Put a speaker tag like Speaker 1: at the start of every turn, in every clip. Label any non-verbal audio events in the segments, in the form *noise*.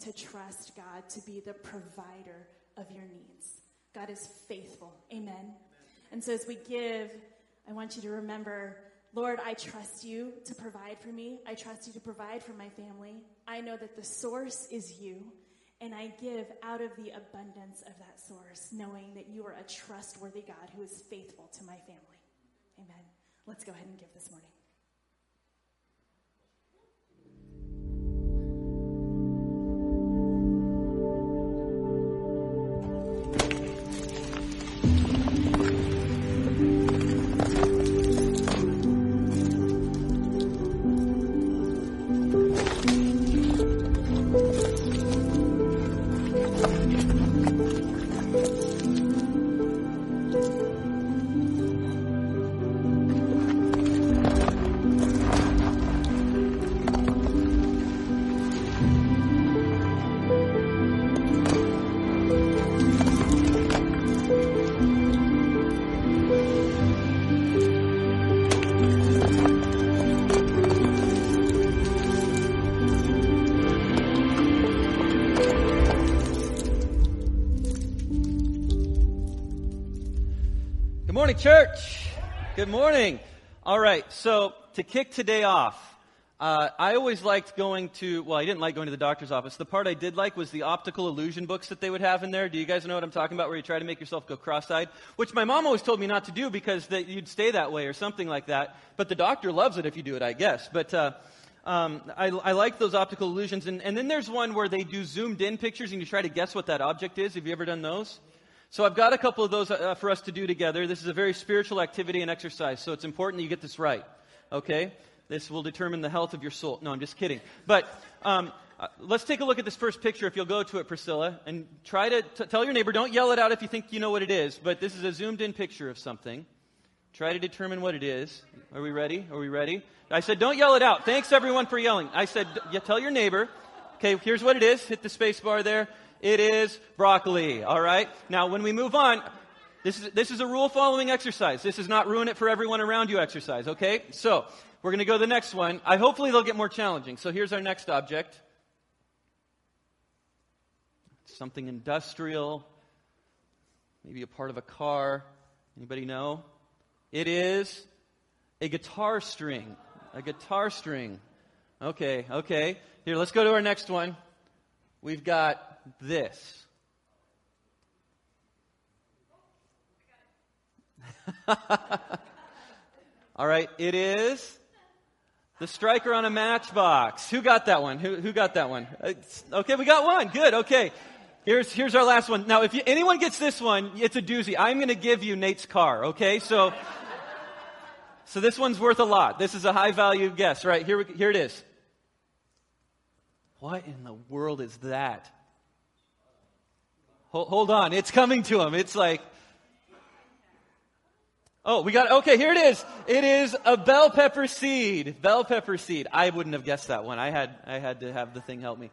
Speaker 1: to trust God to be the provider of your needs. God is faithful. Amen. And so as we give, I want you to remember, Lord, I trust you to provide for me. I trust you to provide for my family. I know that the source is you. And I give out of the abundance of that source, knowing that you are a trustworthy God who is faithful to my family. Amen. Let's go ahead and give this morning.
Speaker 2: Church. Good morning. All right, so to kick today off, uh, I always liked going to, well, I didn't like going to the doctor's office. The part I did like was the optical illusion books that they would have in there. Do you guys know what I'm talking about, where you try to make yourself go cross eyed? Which my mom always told me not to do because that you'd stay that way or something like that. But the doctor loves it if you do it, I guess. But, uh, um, I, I, like those optical illusions. And, and then there's one where they do zoomed in pictures and you try to guess what that object is. Have you ever done those? So I've got a couple of those uh, for us to do together. This is a very spiritual activity and exercise, so it's important that you get this right. Okay? This will determine the health of your soul. No, I'm just kidding. But um, uh, let's take a look at this first picture, if you'll go to it, Priscilla, and try to t- tell your neighbor. Don't yell it out if you think you know what it is, but this is a zoomed in picture of something. Try to determine what it is. Are we ready? Are we ready? I said, don't yell it out. Thanks everyone for yelling. I said, yeah, tell your neighbor. Okay, here's what it is. Hit the space bar there. It is broccoli. All right. Now, when we move on, this is, this is a rule following exercise. This is not ruin it for everyone around you exercise. Okay. So we're going to go to the next one. I hopefully they'll get more challenging. So here's our next object. Something industrial, maybe a part of a car. Anybody know? It is a guitar string. A guitar string. Okay, okay. Here, let's go to our next one. We've got this. *laughs* All right, it is the striker on a matchbox. Who got that one? Who, who got that one? It's, okay, we got one. Good. Okay. Here's, here's our last one. Now, if you, anyone gets this one, it's a doozy. I'm going to give you Nate's car. Okay. So, *laughs* so this one's worth a lot. This is a high value guess, right? Here, here it is. What in the world is that? Hold, on, it's coming to him. It's like, oh, we got, okay, here it is. It is a bell pepper seed. Bell pepper seed. I wouldn't have guessed that one. I had, I had to have the thing help me.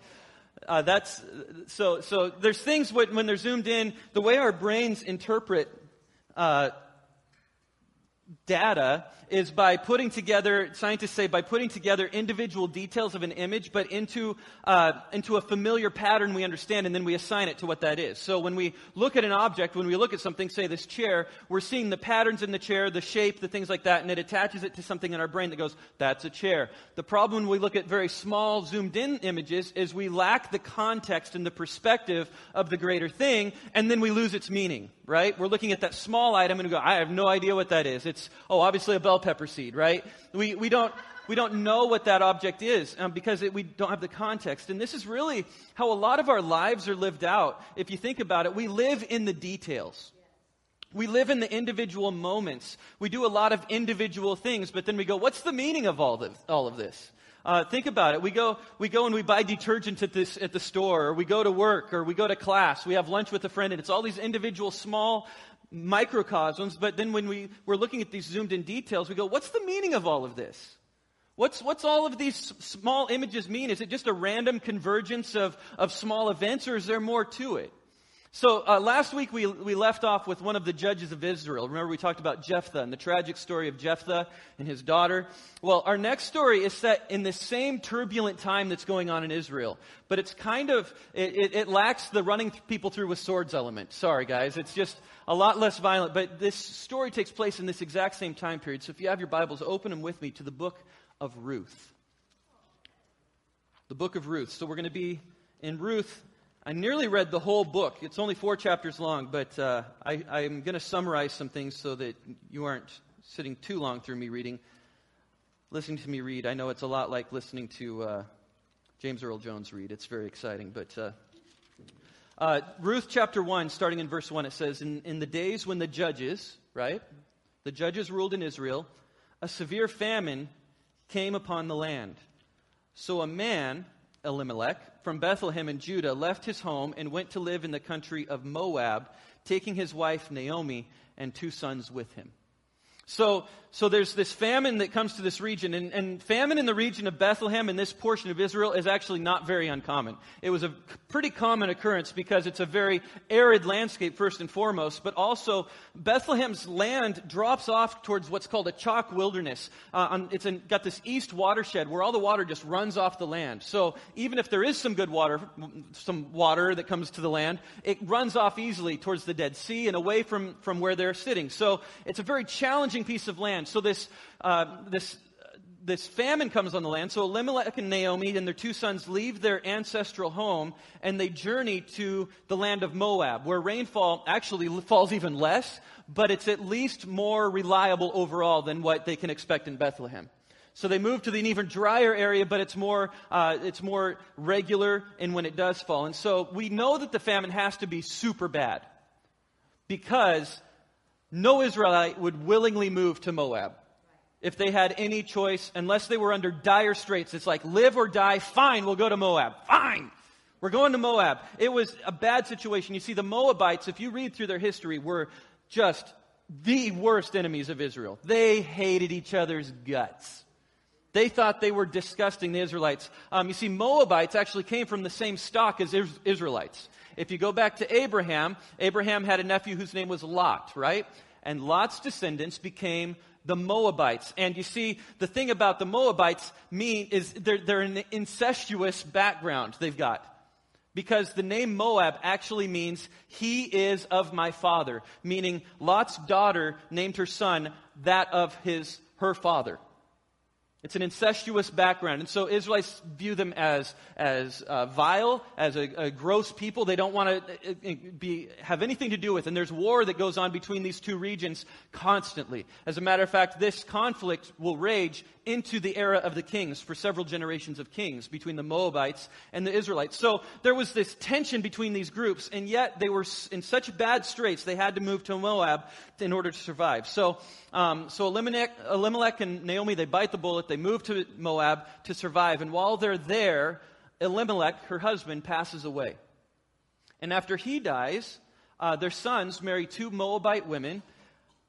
Speaker 2: Uh, that's, so, so there's things when, when they're zoomed in, the way our brains interpret, uh, data is by putting together, scientists say, by putting together individual details of an image, but into, uh, into a familiar pattern we understand, and then we assign it to what that is. So when we look at an object, when we look at something, say this chair, we're seeing the patterns in the chair, the shape, the things like that, and it attaches it to something in our brain that goes, that's a chair. The problem when we look at very small, zoomed in images is we lack the context and the perspective of the greater thing, and then we lose its meaning, right? We're looking at that small item and we go, I have no idea what that is. It's, oh, obviously a bell pepper seed, right? We, we don't, we don't know what that object is um, because it, we don't have the context. And this is really how a lot of our lives are lived out. If you think about it, we live in the details. We live in the individual moments. We do a lot of individual things, but then we go, what's the meaning of all, all of this? Uh, think about it. We go, we go and we buy detergent at, this, at the store, or we go to work, or we go to class. We have lunch with a friend, and it's all these individual small microcosms, but then when we, we're looking at these zoomed in details, we go, what's the meaning of all of this? What's, what's all of these small images mean? Is it just a random convergence of, of small events, or is there more to it? So uh, last week we, we left off with one of the judges of Israel. Remember we talked about Jephthah and the tragic story of Jephthah and his daughter. Well, our next story is set in the same turbulent time that's going on in Israel, but it's kind of it, it, it lacks the running people through with swords element. Sorry, guys, it's just a lot less violent. But this story takes place in this exact same time period. So if you have your Bibles, open them with me to the book of Ruth. The book of Ruth. So we're going to be in Ruth I nearly read the whole book. It's only four chapters long, but uh, I, am going to summarize some things so that you aren't sitting too long through me reading. Listening to me read, I know it's a lot like listening to uh, James Earl Jones read. It's very exciting. But uh, uh Ruth chapter 1, starting in verse 1, it says, in, in the days when the judges, right? The judges ruled in Israel, a severe famine came upon the land. So a man Elimelech from Bethlehem in Judah left his home and went to live in the country of Moab, taking his wife Naomi and two sons with him. So, so there's this famine that comes to this region, and, and, famine in the region of Bethlehem in this portion of Israel is actually not very uncommon. It was a pretty common occurrence because it's a very arid landscape, first and foremost, but also Bethlehem's land drops off towards what's called a chalk wilderness. Uh, on, it's got this east watershed where all the water just runs off the land. So even if there is some good water, some water that comes to the land, it runs off easily towards the Dead Sea and away from, from where they're sitting. So it's a very challenging piece of land. So this, uh, this, this famine comes on the land. So Elimelech and Naomi and their two sons leave their ancestral home and they journey to the land of Moab, where rainfall actually falls even less, but it's at least more reliable overall than what they can expect in Bethlehem. So they move to the even drier area, but it's more, uh, it's more regular in when it does fall. And so we know that the famine has to be super bad because no Israelite would willingly move to Moab if they had any choice, unless they were under dire straits. It's like, live or die, fine, we'll go to Moab. Fine! We're going to Moab. It was a bad situation. You see, the Moabites, if you read through their history, were just the worst enemies of Israel. They hated each other's guts. They thought they were disgusting, the Israelites. Um, you see, Moabites actually came from the same stock as Israelites. If you go back to Abraham, Abraham had a nephew whose name was Lot, right? And Lot's descendants became the Moabites. And you see, the thing about the Moabites mean is they're, they're an incestuous background they've got. Because the name Moab actually means, he is of my father. Meaning, Lot's daughter named her son that of his, her father. It's an incestuous background. And so Israelites view them as, as uh, vile, as a, a, gross people. They don't want to uh, uh, be, have anything to do with. And there's war that goes on between these two regions constantly. As a matter of fact, this conflict will rage into the era of the kings for several generations of kings between the Moabites and the Israelites. So there was this tension between these groups, and yet they were in such bad straits they had to move to Moab in order to survive. So, um, so Elimelech, Elimelech and Naomi they bite the bullet. They move to Moab to survive, and while they're there, Elimelech, her husband, passes away. And after he dies, uh, their sons marry two Moabite women.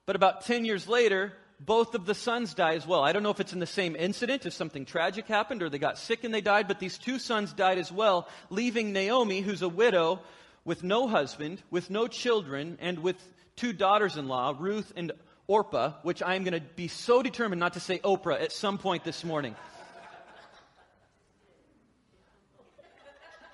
Speaker 2: But about 10 years later, both of the sons die as well. I don't know if it's in the same incident, if something tragic happened or they got sick and they died, but these two sons died as well, leaving Naomi, who's a widow, with no husband, with no children, and with two daughters in law, Ruth and Orpah, which I'm going to be so determined not to say Oprah at some point this morning.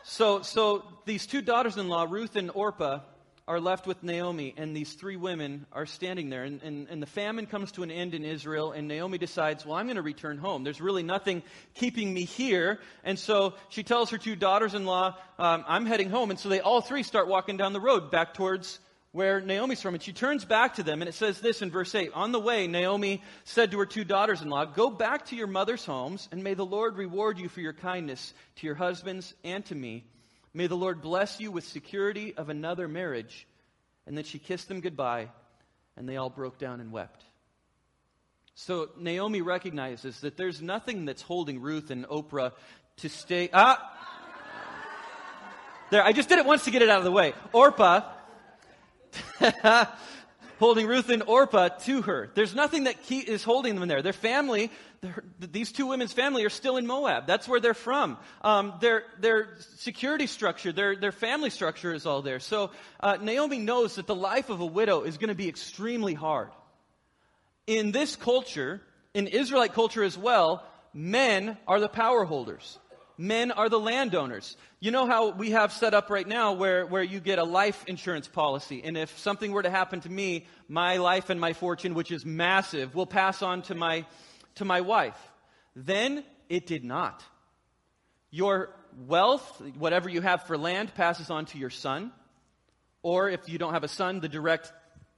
Speaker 2: So, so these two daughters in law, Ruth and Orpah, are left with Naomi, and these three women are standing there. And, and, and, the famine comes to an end in Israel, and Naomi decides, Well, I'm going to return home. There's really nothing keeping me here. And so she tells her two daughters in law, um, I'm heading home. And so they all three start walking down the road back towards where Naomi's from. And she turns back to them, and it says this in verse 8 On the way, Naomi said to her two daughters in law, Go back to your mother's homes, and may the Lord reward you for your kindness to your husbands and to me. May the Lord bless you with security of another marriage. And then she kissed them goodbye, and they all broke down and wept. So Naomi recognizes that there's nothing that's holding Ruth and Oprah to stay. Ah! There, I just did it once to get it out of the way. Orpah, *laughs* holding Ruth and Orpah to her. There's nothing that is holding them there. Their family, these two women's family are still in Moab. That's where they're from. Um, their, their security structure, their, their family structure is all there. So uh, Naomi knows that the life of a widow is going to be extremely hard. In this culture, in Israelite culture as well, men are the power holders. Men are the landowners. You know how we have set up right now where, where you get a life insurance policy, and if something were to happen to me, my life and my fortune, which is massive, will pass on to my, to my wife. Then it did not. Your wealth, whatever you have for land, passes on to your son. Or if you don't have a son, the direct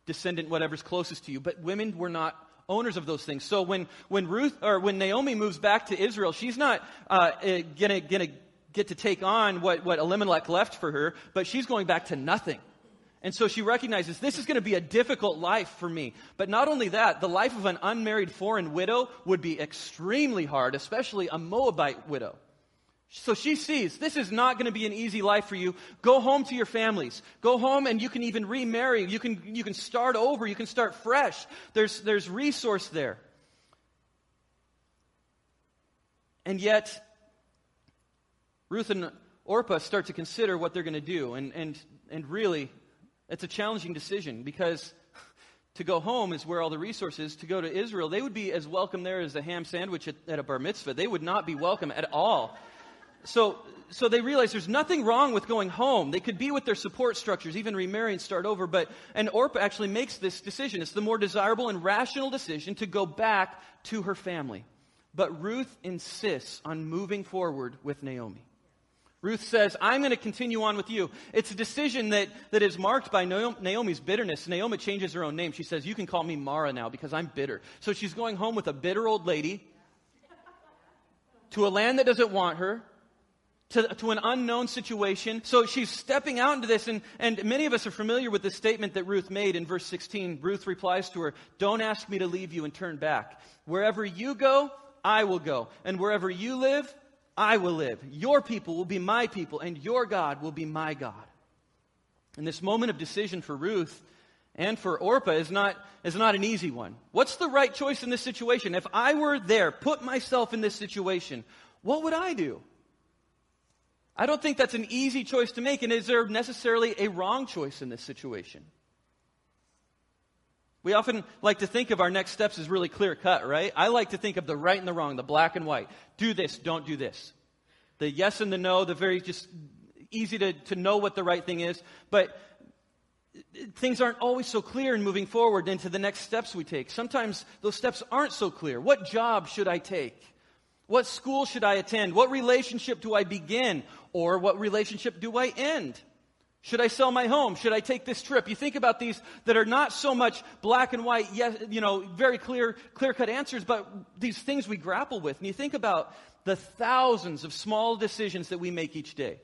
Speaker 2: descendant, whatever's closest to you. But women were not owners of those things. So when, when Ruth or when Naomi moves back to Israel, she's not uh, eh, gonna, gonna get to take on what, what Elimelech left for her, but she's going back to nothing. And so she recognizes this is going to be a difficult life for me. But not only that, the life of an unmarried foreign widow would be extremely hard, especially a Moabite widow. So she sees this is not going to be an easy life for you. Go home to your families. Go home and you can even remarry. You can, you can start over. You can start fresh. There's, there's resource there. And yet, Ruth and Orpah start to consider what they're going to do. And, and, and really, it's a challenging decision because to go home is where all the resources. To go to Israel, they would be as welcome there as a ham sandwich at, at a bar mitzvah. They would not be welcome at all so, so they realize there's nothing wrong with going home. They could be with their support structures, even remarry and start over. But, and Orpah actually makes this decision. It's the more desirable and rational decision to go back to her family. But Ruth insists on moving forward with Naomi. Ruth says, I'm going to continue on with you. It's a decision that, that is marked by Naomi's bitterness. Naomi changes her own name. She says, You can call me Mara now because I'm bitter. So she's going home with a bitter old lady to a land that doesn't want her, to, to an unknown situation. So she's stepping out into this, and, and many of us are familiar with the statement that Ruth made in verse 16. Ruth replies to her, Don't ask me to leave you and turn back. Wherever you go, I will go. And wherever you live, I will live. Your people will be my people, and your God will be my God. And this moment of decision for Ruth and for Orpah is not, is not an easy one. What's the right choice in this situation? If I were there, put myself in this situation, what would I do? I don't think that's an easy choice to make, and is there necessarily a wrong choice in this situation? We often like to think of our next steps as really clear cut, right? I like to think of the right and the wrong, the black and white. Do this, don't do this. The yes and the no, the very just easy to, to know what the right thing is. But things aren't always so clear in moving forward into the next steps we take. Sometimes those steps aren't so clear. What job should I take? What school should I attend? What relationship do I begin? Or what relationship do I end? Should I sell my home? Should I take this trip? You think about these that are not so much black and white, yes, you know, very clear, clear cut answers, but these things we grapple with. And you think about the thousands of small decisions that we make each day.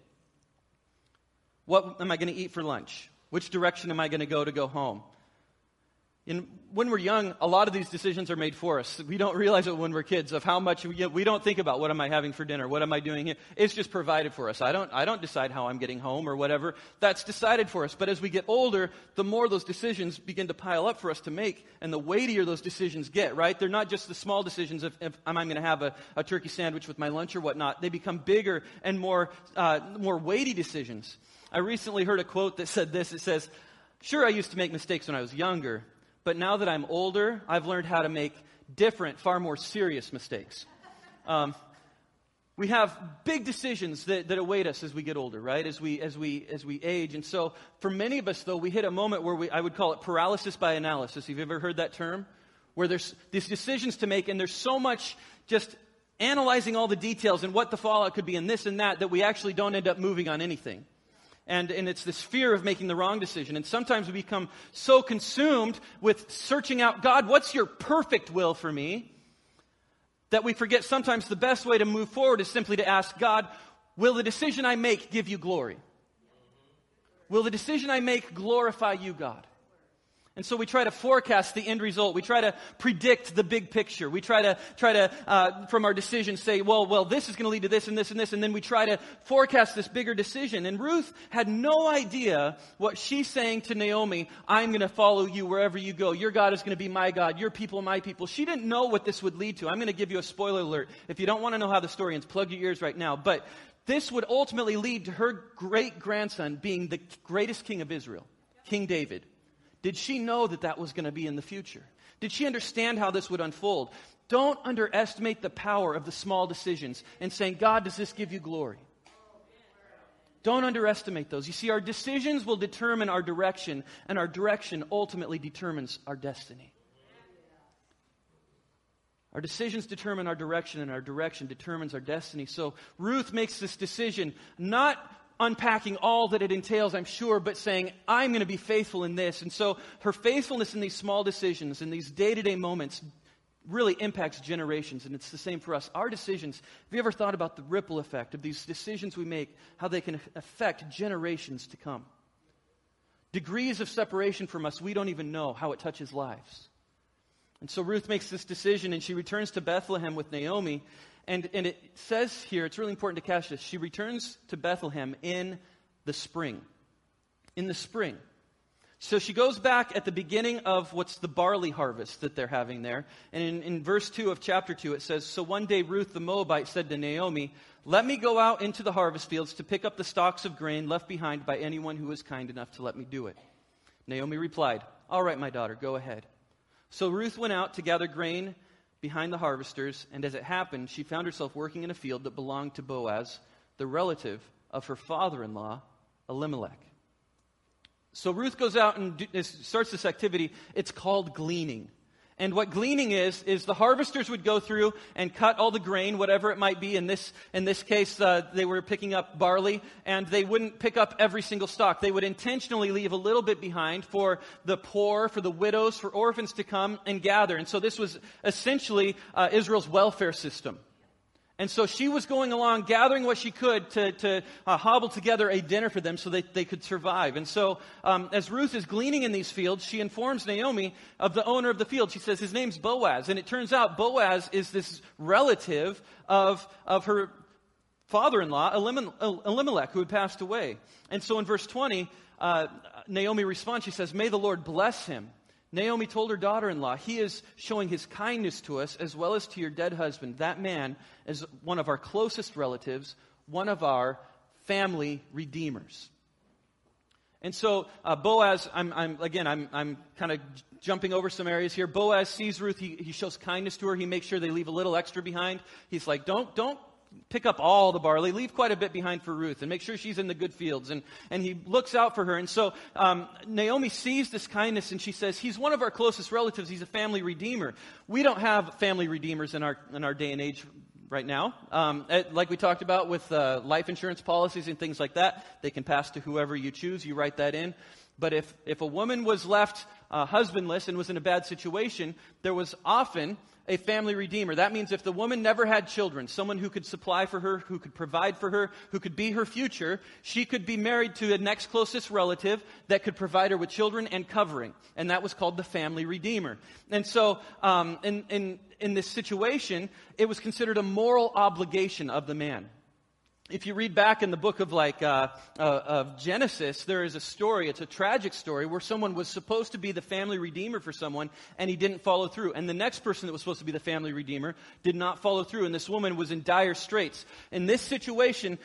Speaker 2: What am I going to eat for lunch? Which direction am I going to go to go home? In, when we're young, a lot of these decisions are made for us. We don't realize it when we're kids of how much we, we don't think about what am I having for dinner, what am I doing here. It's just provided for us. I don't, I don't decide how I'm getting home or whatever. That's decided for us. But as we get older, the more those decisions begin to pile up for us to make, and the weightier those decisions get. Right? They're not just the small decisions of if am I going to have a, a, turkey sandwich with my lunch or whatnot. They become bigger and more uh, more weighty decisions. I recently heard a quote that said this. It says, "Sure, I used to make mistakes when I was younger." But now that I'm older, I've learned how to make different, far more serious mistakes. Um, we have big decisions that, that await us as we get older, right? As we, as, we, as we age. And so, for many of us, though, we hit a moment where we, I would call it paralysis by analysis. Have you ever heard that term? Where there's these decisions to make, and there's so much just analyzing all the details and what the fallout could be, and this and that, that we actually don't end up moving on anything and, and it's this fear of making the wrong decision. And sometimes we become so consumed with searching out, God, what's your perfect will for me? That we forget sometimes the best way to move forward is simply to ask God, will the decision I make give you glory? Will the decision I make glorify you, God? And so we try to forecast the end result. We try to predict the big picture. We try to, try to, uh, from our decisions say, well, well, this is going to lead to this and this and this. And then we try to forecast this bigger decision. And Ruth had no idea what she's saying to Naomi, I'm going to follow you wherever you go. Your God is going to be my God. Your people, my people. She didn't know what this would lead to. I'm going to give you a spoiler alert. If you don't want to know how the story ends, plug your ears right now. But this would ultimately lead to her great grandson being the greatest king of Israel, King David. Did she know that that was going to be in the future? Did she understand how this would unfold? Don't underestimate the power of the small decisions and saying, God, does this give you glory? Don't underestimate those. You see, our decisions will determine our direction, and our direction ultimately determines our destiny. Our decisions determine our direction, and our direction determines our destiny. So Ruth makes this decision not unpacking all that it entails, I'm sure, but saying, I'm going to be faithful in this. And so her faithfulness in these small decisions, in these day to day moments, really impacts generations. And it's the same for us. Our decisions, have you ever thought about the ripple effect of these decisions we make, how they can affect generations to come? Degrees of separation from us, we don't even know how it touches lives. And so Ruth makes this decision and she returns to Bethlehem with Naomi. And, and it says here, it's really important to catch this. She returns to Bethlehem in the spring. In the spring. So she goes back at the beginning of what's the barley harvest that they're having there. And in, in verse 2 of chapter 2, it says So one day Ruth the Moabite said to Naomi, Let me go out into the harvest fields to pick up the stalks of grain left behind by anyone who is kind enough to let me do it. Naomi replied, All right, my daughter, go ahead. So Ruth went out to gather grain behind the harvesters, and as it happened, she found herself working in a field that belonged to Boaz, the relative of her father in law, Elimelech. So Ruth goes out and do, starts this activity. It's called gleaning. And what gleaning is, is the harvesters would go through and cut all the grain, whatever it might be. In this, in this case, uh, they were picking up barley, and they wouldn't pick up every single stalk. They would intentionally leave a little bit behind for the poor, for the widows, for orphans to come and gather. And so this was essentially uh, Israel's welfare system. And so she was going along, gathering what she could to, to uh, hobble together a dinner for them so that they could survive. And so, um, as Ruth is gleaning in these fields, she informs Naomi of the owner of the field. She says his name's Boaz. And it turns out Boaz is this relative of, of her father in law, Elimelech, who had passed away. And so in verse 20, uh, Naomi responds, she says, May the Lord bless him Naomi told her daughter in law, He is showing his kindness to us as well as to your dead husband. That man is one of our closest relatives, one of our family redeemers. And so uh, Boaz, I'm, I'm, again, I'm, I'm kind of jumping over some areas here. Boaz sees Ruth. He, he shows kindness to her. He makes sure they leave a little extra behind. He's like, don't, don't pick up all the barley, leave quite a bit behind for Ruth, and make sure she's in the good fields. And, and he looks out for her. And so um, Naomi sees this kindness, and she says, He's one of our closest relatives. He's a family redeemer. We don't have family redeemers in our, in our day and age right now. Um, eh, like we talked about with uh, life insurance policies and things like that, they can pass to whoever you choose. You write that in. But if, if a woman was left uh, husbandless and was in a bad situation, there was often a family redeemer. That means if the woman never had children, someone who could supply for her, who could provide for her, who could be her future, she could be married to a next closest relative that could provide her with children and covering. And that was called the family redeemer. And so, um, in, in, in this situation, it was considered a moral obligation of the man if you read back in the book of like uh, uh, of Genesis, there is a story. It's a tragic story where someone was supposed to be the family redeemer for someone, and he didn't follow through. And the next person that was supposed to be the family redeemer did not follow through, and this woman was in dire straits. In this situation,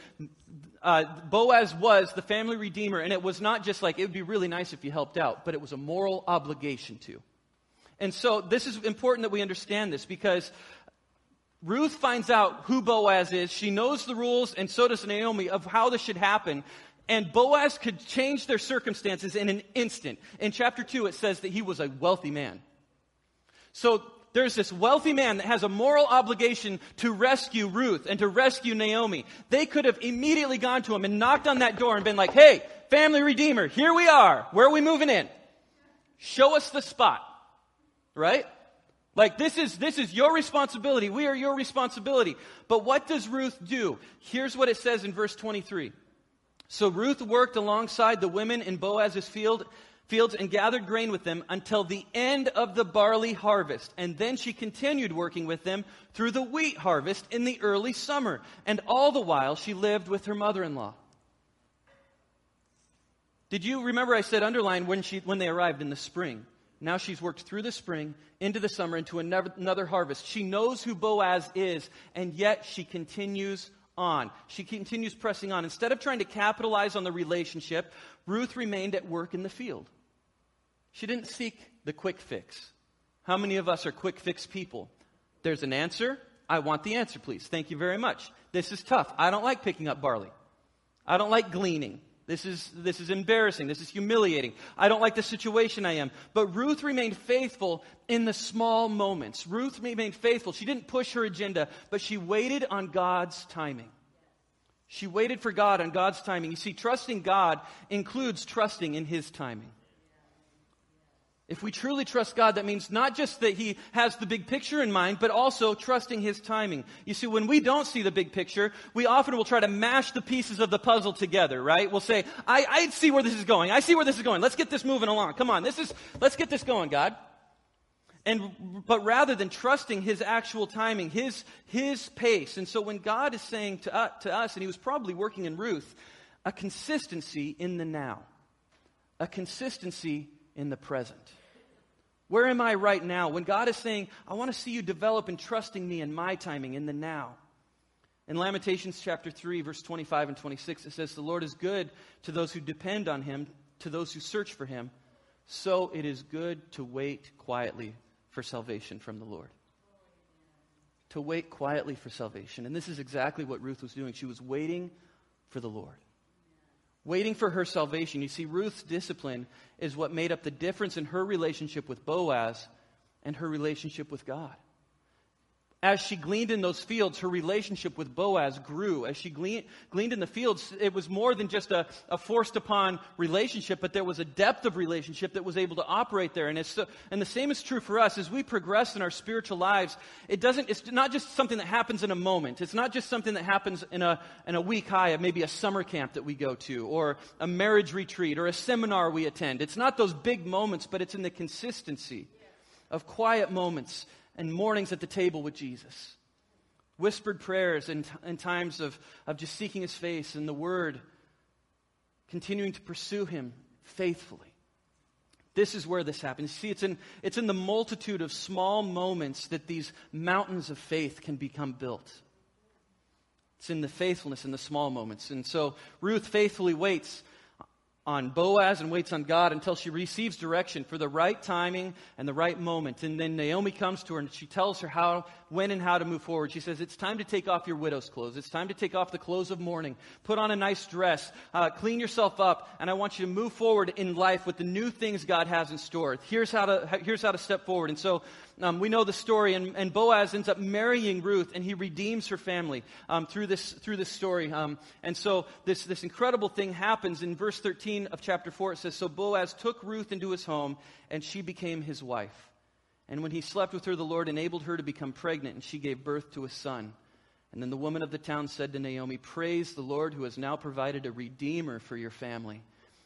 Speaker 2: uh, Boaz was the family redeemer, and it was not just like it would be really nice if you helped out, but it was a moral obligation to. And so this is important that we understand this because Ruth finds out who Boaz is. She knows the rules, and so does Naomi, of how this should happen. And Boaz could change their circumstances in an instant. In chapter 2, it says that he was a wealthy man. So there's this wealthy man that has a moral obligation to rescue Ruth and to rescue Naomi. They could have immediately gone to him and knocked on that door and been like, hey, family redeemer, here we are. Where are we moving in? Show us the spot. Right? Like this is, this is your responsibility. We are your responsibility. But what does Ruth do? Here's what it says in verse 23. So Ruth worked alongside the women in Boaz's field fields and gathered grain with them until the end of the barley harvest. And then she continued working with them through the wheat harvest in the early summer. And all the while she lived with her mother in law. Did you remember I said underline when, she, when they arrived in the spring? Now she's worked through the spring, into the summer, into another, harvest. She knows who Boaz is, and yet she continues on. She continues pressing on. Instead of trying to capitalize on the relationship, Ruth remained at work in the field. She didn't seek the quick fix. How many of us are quick fix people? There's an answer. I want the answer, please. Thank you very much. This is tough. I don't like picking up barley. I don't like gleaning. This is, this is embarrassing. This is humiliating. I don't like the situation I am. But Ruth remained faithful in the small moments. Ruth remained faithful. She didn't push her agenda, but she waited on God's timing. She waited for God on God's timing. You see, trusting God includes trusting in His timing. If we truly trust God, that means not just that He has the big picture in mind, but also trusting His timing. You see, when we don't see the big picture, we often will try to mash the pieces of the puzzle together, right? We'll say, I, I see where this is going. I see where this is going. Let's get this moving along. Come on, this is, let's get this going, God. And, but rather than trusting His actual timing, His, His pace. And so when God is saying to, uh, to us, and He was probably working in Ruth, a consistency in the now. A consistency in the present. Where am I right now? When God is saying, I want to see you develop in trusting me in my timing, in the now. In Lamentations chapter 3, verse 25 and 26, it says, The Lord is good to those who depend on him, to those who search for him. So it is good to wait quietly for salvation from the Lord. To wait quietly for salvation. And this is exactly what Ruth was doing. She was waiting for the Lord waiting for her salvation. You see, Ruth's discipline is what made up the difference in her relationship with Boaz and her relationship with God as she gleaned in those fields, her relationship with Boaz grew. As she gleaned, gleaned in the fields, it was more than just a, a, forced upon relationship, but there was a depth of relationship that was able to operate there. And, it's, and the same is true for us. As we progress in our spiritual lives, it doesn't, it's not just something that happens in a moment. It's not just something that happens in a, in a week high of maybe a summer camp that we go to, or a marriage retreat, or a seminar we attend. It's not those big moments, but it's in the consistency of quiet moments and mornings at the table with Jesus. Whispered prayers in, in times of, of just seeking his face and the word, continuing to pursue him faithfully. This is where this happens. See, it's in, it's in the multitude of small moments that these mountains of faith can become built. It's in the faithfulness in the small moments. And so Ruth faithfully waits on Boaz and waits on God until she receives direction for the right timing and the right moment. And then Naomi comes to her and she tells her how, when and how to move forward. She says, It's time to take off your widow's clothes. It's time to take off the clothes of mourning. Put on a nice dress. Uh, clean yourself up. And I want you to move forward in life with the new things God has in store. Here's how to, here's how to step forward. And so um, we know the story, and, and, Boaz ends up marrying Ruth, and he redeems her family um, through, this, through this story. Um, and so this, this incredible thing happens in verse 13 of chapter 4. It says, So Boaz took Ruth into his home, and she became his wife. And when he slept with her, the Lord enabled her to become pregnant, and she gave birth to a son. And then the woman of the town said to Naomi, Praise the Lord who has now provided a redeemer for your family.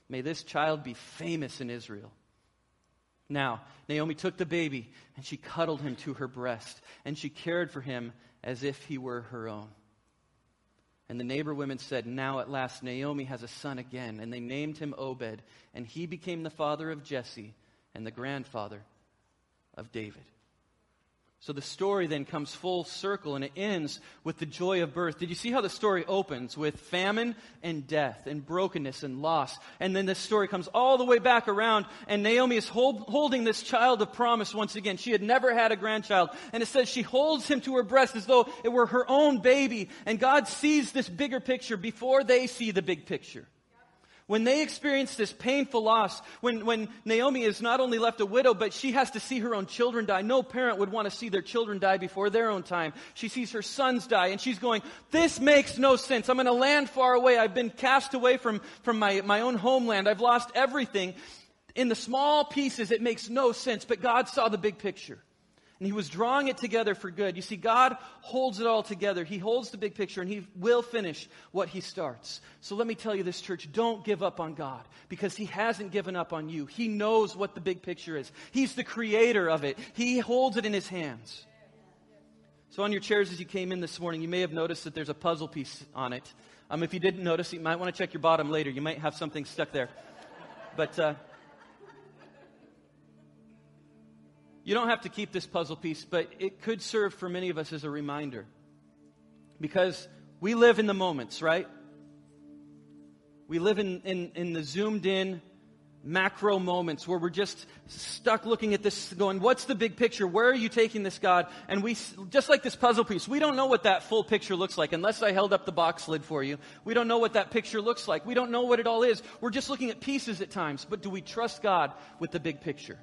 Speaker 2: May this child be famous in Israel. Now, Naomi took the baby and she cuddled him to her breast, and she cared for him as if he were her own. And the neighbor women said, Now at last Naomi has a son again. And they named him Obed, and he became the father of Jesse and the grandfather of David. So the story then comes full circle and it ends with the joy of birth. Did you see how the story opens with famine and death and brokenness and loss? And then this story comes all the way back around and Naomi is hold, holding this child of promise once again. She had never had a grandchild. And it says she holds him to her breast as though it were her own baby. And God sees this bigger picture before they see the big picture when they experience this painful loss, when, when Naomi is not only left a widow, but she has to see her own children die. No parent would want to see their children die before their own time. She sees her sons die, and she's going, This makes no sense. I'm in a land far away. I've been cast away from, from my, my own homeland. I've lost everything. In the small pieces, it makes no sense, but God saw the big picture. And he was drawing it together for good. You see, God holds it all together. He holds the big picture and he will finish what he starts. So let me tell you this, church, don't give up on God because he hasn't given up on you. He knows what the big picture is. He's the creator of it. He holds it in his hands. So on your chairs as you came in this morning, you may have noticed that there's a puzzle piece on it. Um, if you didn't notice, you might want to check your bottom later. You might have something stuck there. But, uh, You don't have to keep this puzzle piece, but it could serve for many of us as a reminder. Because we live in the moments, right? We live in, in, in the zoomed in macro moments where we're just stuck looking at this going what's the big picture? Where are you taking this god? And we just like this puzzle piece we don't know what that full picture looks like unless i held up the box lid for you. We don't know what that picture looks like. We don't know what it all is. We're just looking at pieces at times. But do we trust god with the big picture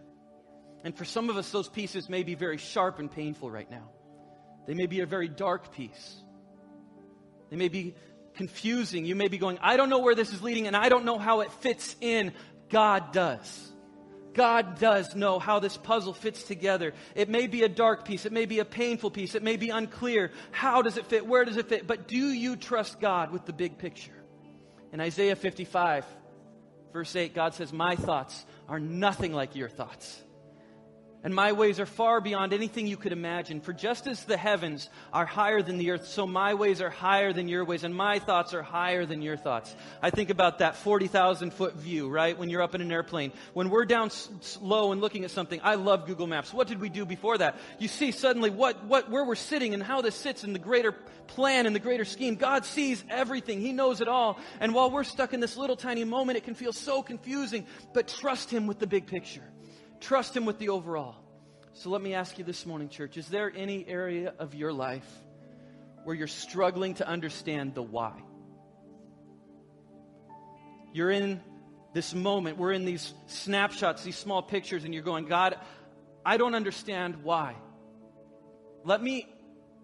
Speaker 2: and for some of us, those pieces may be very sharp and painful right now. They may be a very dark piece. They may be confusing. You may be going, I don't know where this is leading and I don't know how it fits in. God does. God does know how this puzzle fits together. It may be a dark piece. It may be a painful piece. It may be unclear. How does it fit? Where does it fit? But do you trust God with the big picture? In Isaiah 55, verse 8, God says, My thoughts are nothing like your thoughts and my ways are far beyond anything you could imagine. For just as the heavens are higher than the earth, so my ways are higher than your ways, and my thoughts are higher than your thoughts. I think about that 40,000 foot view, right? When you're up in an airplane. When we're down low and looking at something, I love Google Maps. What did we do before that? You see suddenly what, what, where we're sitting and how this sits in the greater plan and the greater scheme. God sees everything. He knows it all. And while we're stuck in this little tiny moment, it can feel so confusing, but trust Him with the big picture. Trust Him with the overall. So let me ask you this morning, church is there any area of your life where you're struggling to understand the why? You're in this moment, we're in these snapshots, these small pictures, and you're going, God, I don't understand why. Let me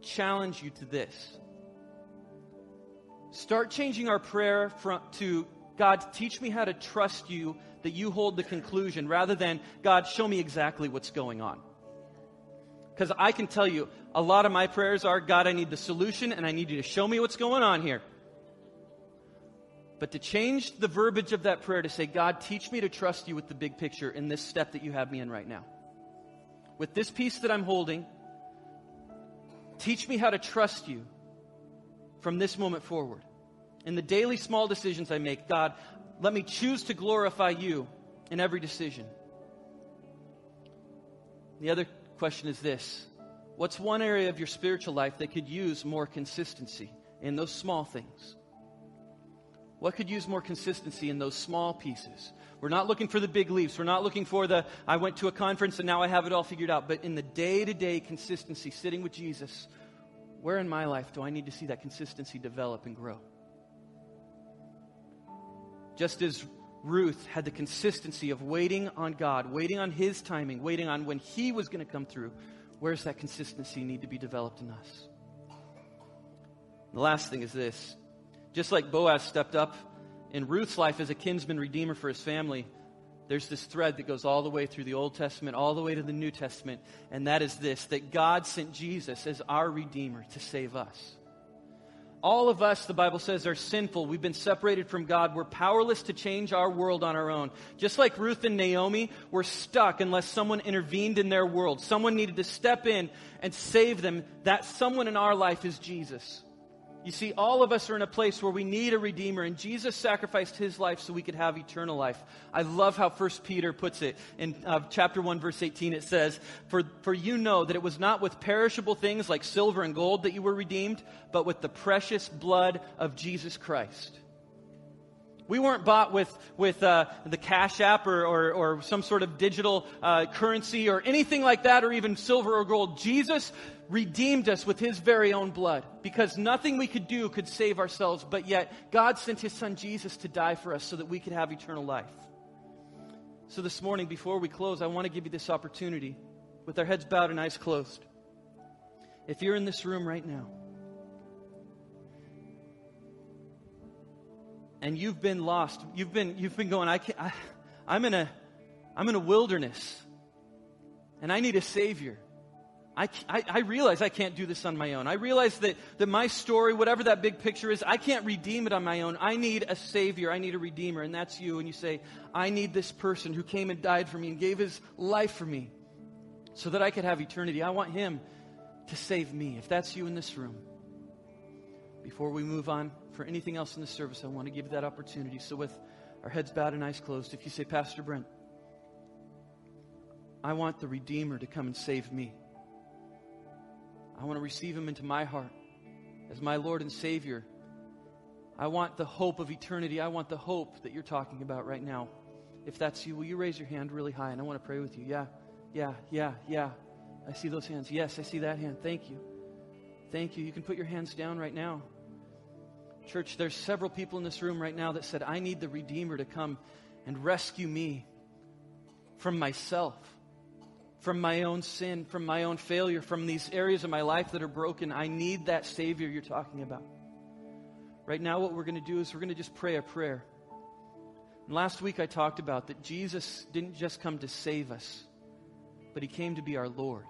Speaker 2: challenge you to this. Start changing our prayer from, to God, teach me how to trust you that you hold the conclusion rather than, God, show me exactly what's going on. Because I can tell you, a lot of my prayers are, God, I need the solution and I need you to show me what's going on here. But to change the verbiage of that prayer to say, God, teach me to trust you with the big picture in this step that you have me in right now. With this piece that I'm holding, teach me how to trust you from this moment forward. In the daily small decisions I make, God, let me choose to glorify you in every decision. The other question is this What's one area of your spiritual life that could use more consistency in those small things? What could use more consistency in those small pieces? We're not looking for the big leaps. We're not looking for the, I went to a conference and now I have it all figured out. But in the day to day consistency, sitting with Jesus, where in my life do I need to see that consistency develop and grow? Just as Ruth had the consistency of waiting on God, waiting on His timing, waiting on when He was going to come through. Where's that consistency need to be developed in us? The last thing is this just like Boaz stepped up in Ruth's life as a kinsman redeemer for his family, there's this thread that goes all the way through the Old Testament, all the way to the New Testament, and that is this that God sent Jesus as our redeemer to save us. All of us, the Bible says, are sinful. We've been separated from God. We're powerless to change our world on our own. Just like Ruth and Naomi, we're stuck unless someone intervened in their world. Someone needed to step in and save them. That someone in our life is Jesus. You see, all of us are in a place where we need a Redeemer, and Jesus sacrificed his life so we could have eternal life. I love how 1 Peter puts it. In uh, chapter 1, verse 18, it says, for, for you know that it was not with perishable things like silver and gold that you were redeemed, but with the precious blood of Jesus Christ. We weren't bought with, with uh, the Cash App or, or, or, some sort of digital uh, currency or anything like that, or even silver or gold. Jesus redeemed us with his very own blood because nothing we could do could save ourselves, but yet God sent his son Jesus to die for us so that we could have eternal life. So this morning, before we close, I want to give you this opportunity with our heads bowed and eyes closed. If you're in this room right now, and you've been lost, you've been, you've been going, I can't, I, I'm in a, I'm in a wilderness, and I need a savior. I, I, I, realize I can't do this on my own. I realize that, that my story, whatever that big picture is, I can't redeem it on my own. I need a Savior. I need a Redeemer, and that's you. And you say, I need this person who came and died for me and gave his life for me so that I could have eternity. I want him to save me. If that's you in this room, before we move on for anything else in the service, I want to give that opportunity. So, with our heads bowed and eyes closed, if you say, Pastor Brent, I want the Redeemer to come and save me. I want to receive him into my heart as my Lord and Savior. I want the hope of eternity. I want the hope that you're talking about right now. If that's you, will you raise your hand really high and I want to pray with you? Yeah, yeah, yeah, yeah. I see those hands. Yes, I see that hand. Thank you. Thank you. You can put your hands down right now. Church, there's several people in this room right now that said, I need the Redeemer to come and rescue me from myself from my own sin, from my own failure, from these areas of my life that are broken. I need that Savior you're talking about. Right now, what we're going to do is we're going to just pray a prayer. And last week, I talked about that Jesus didn't just come to save us, but He came to be our Lord.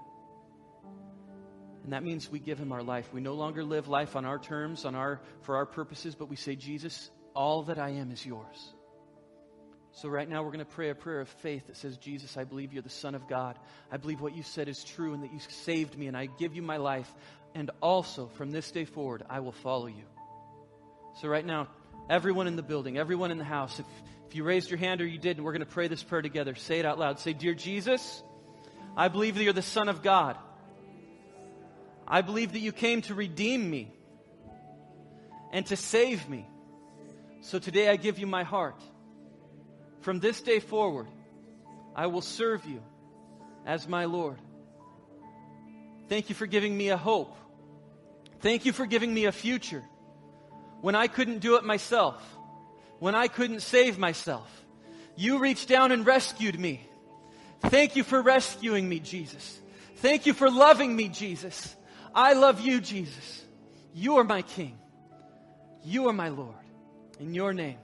Speaker 2: And that means we give Him our life. We no longer live life on our terms, on our, for our purposes, but we say, Jesus, all that I am is yours. So, right now, we're going to pray a prayer of faith that says, Jesus, I believe you're the Son of God. I believe what you said is true and that you saved me, and I give you my life. And also, from this day forward, I will follow you. So, right now, everyone in the building, everyone in the house, if, if you raised your hand or you didn't, we're going to pray this prayer together. Say it out loud. Say, Dear Jesus, I believe that you're the Son of God. I believe that you came to redeem me and to save me. So today I give you my heart. From this day forward, I will serve you as my Lord. Thank you for giving me a hope. Thank you for giving me a future when I couldn't do it myself, when I couldn't save myself. You reached down and rescued me. Thank you for rescuing me, Jesus. Thank you for loving me, Jesus. I love you, Jesus. You are my King. You are my Lord. In your name,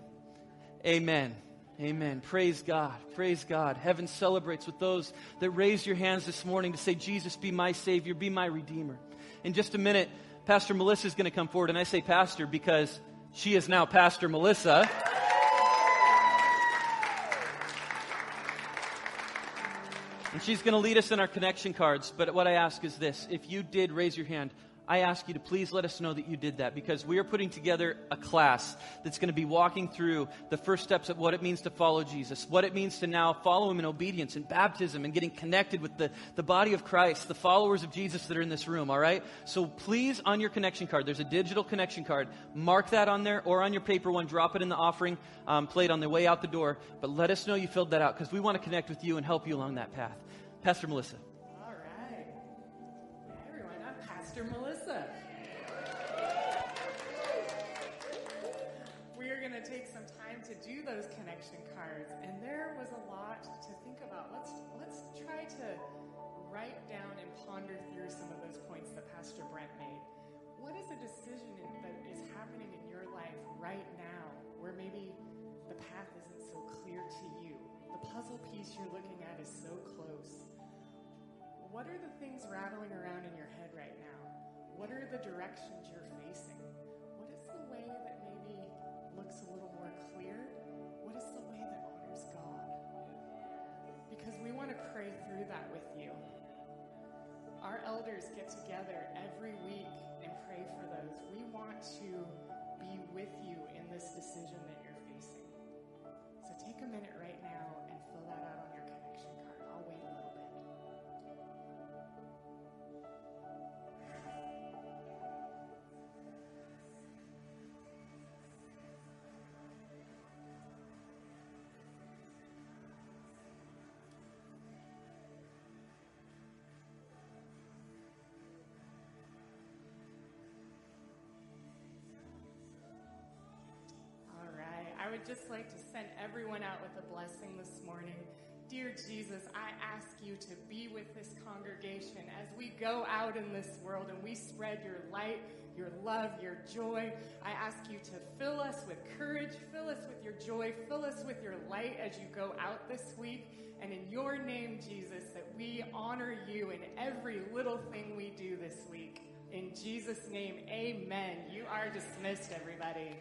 Speaker 2: amen. Amen. Praise God. Praise God. Heaven celebrates with those that raise your hands this morning to say, Jesus, be my Savior, be my Redeemer. In just a minute, Pastor Melissa is going to come forward. And I say Pastor because she is now Pastor Melissa. And she's going to lead us in our connection cards. But what I ask is this if you did raise your hand, I ask you to please let us know that you did that because we are putting together a class that's going to be walking through the first steps of what it means to follow Jesus, what it means to now follow him in obedience and baptism and getting connected with the, the body of Christ, the followers of Jesus that are in this room, all right? So please, on your connection card, there's a digital connection card. Mark that on there or on your paper one, drop it in the offering um, plate on the way out the door. But let us know you filled that out because we want to connect with you and help you along that path. Pastor Melissa.
Speaker 3: All right. everyone, I'm Pastor Melissa. Those connection cards, and there was a lot to think about. Let's let's try to write down and ponder through some of those points that Pastor Brent made. What is a decision that is happening in your life right now where maybe the path isn't so clear to you? The puzzle piece you're looking at is so close. What are the things rattling around in your head right now? What are the directions you're facing? What is the way that maybe looks a little more Because we want to pray through that with you. Our elders get together every week and pray for those. We want to be with you in this decision that you're facing. So take a minute right would just like to send everyone out with a blessing this morning. Dear Jesus, I ask you to be with this congregation as we go out in this world and we spread your light, your love, your joy. I ask you to fill us with courage, fill us with your joy, fill us with your light as you go out this week. And in your name, Jesus, that we honor you in every little thing we do this week. In Jesus' name, amen. You are dismissed, everybody.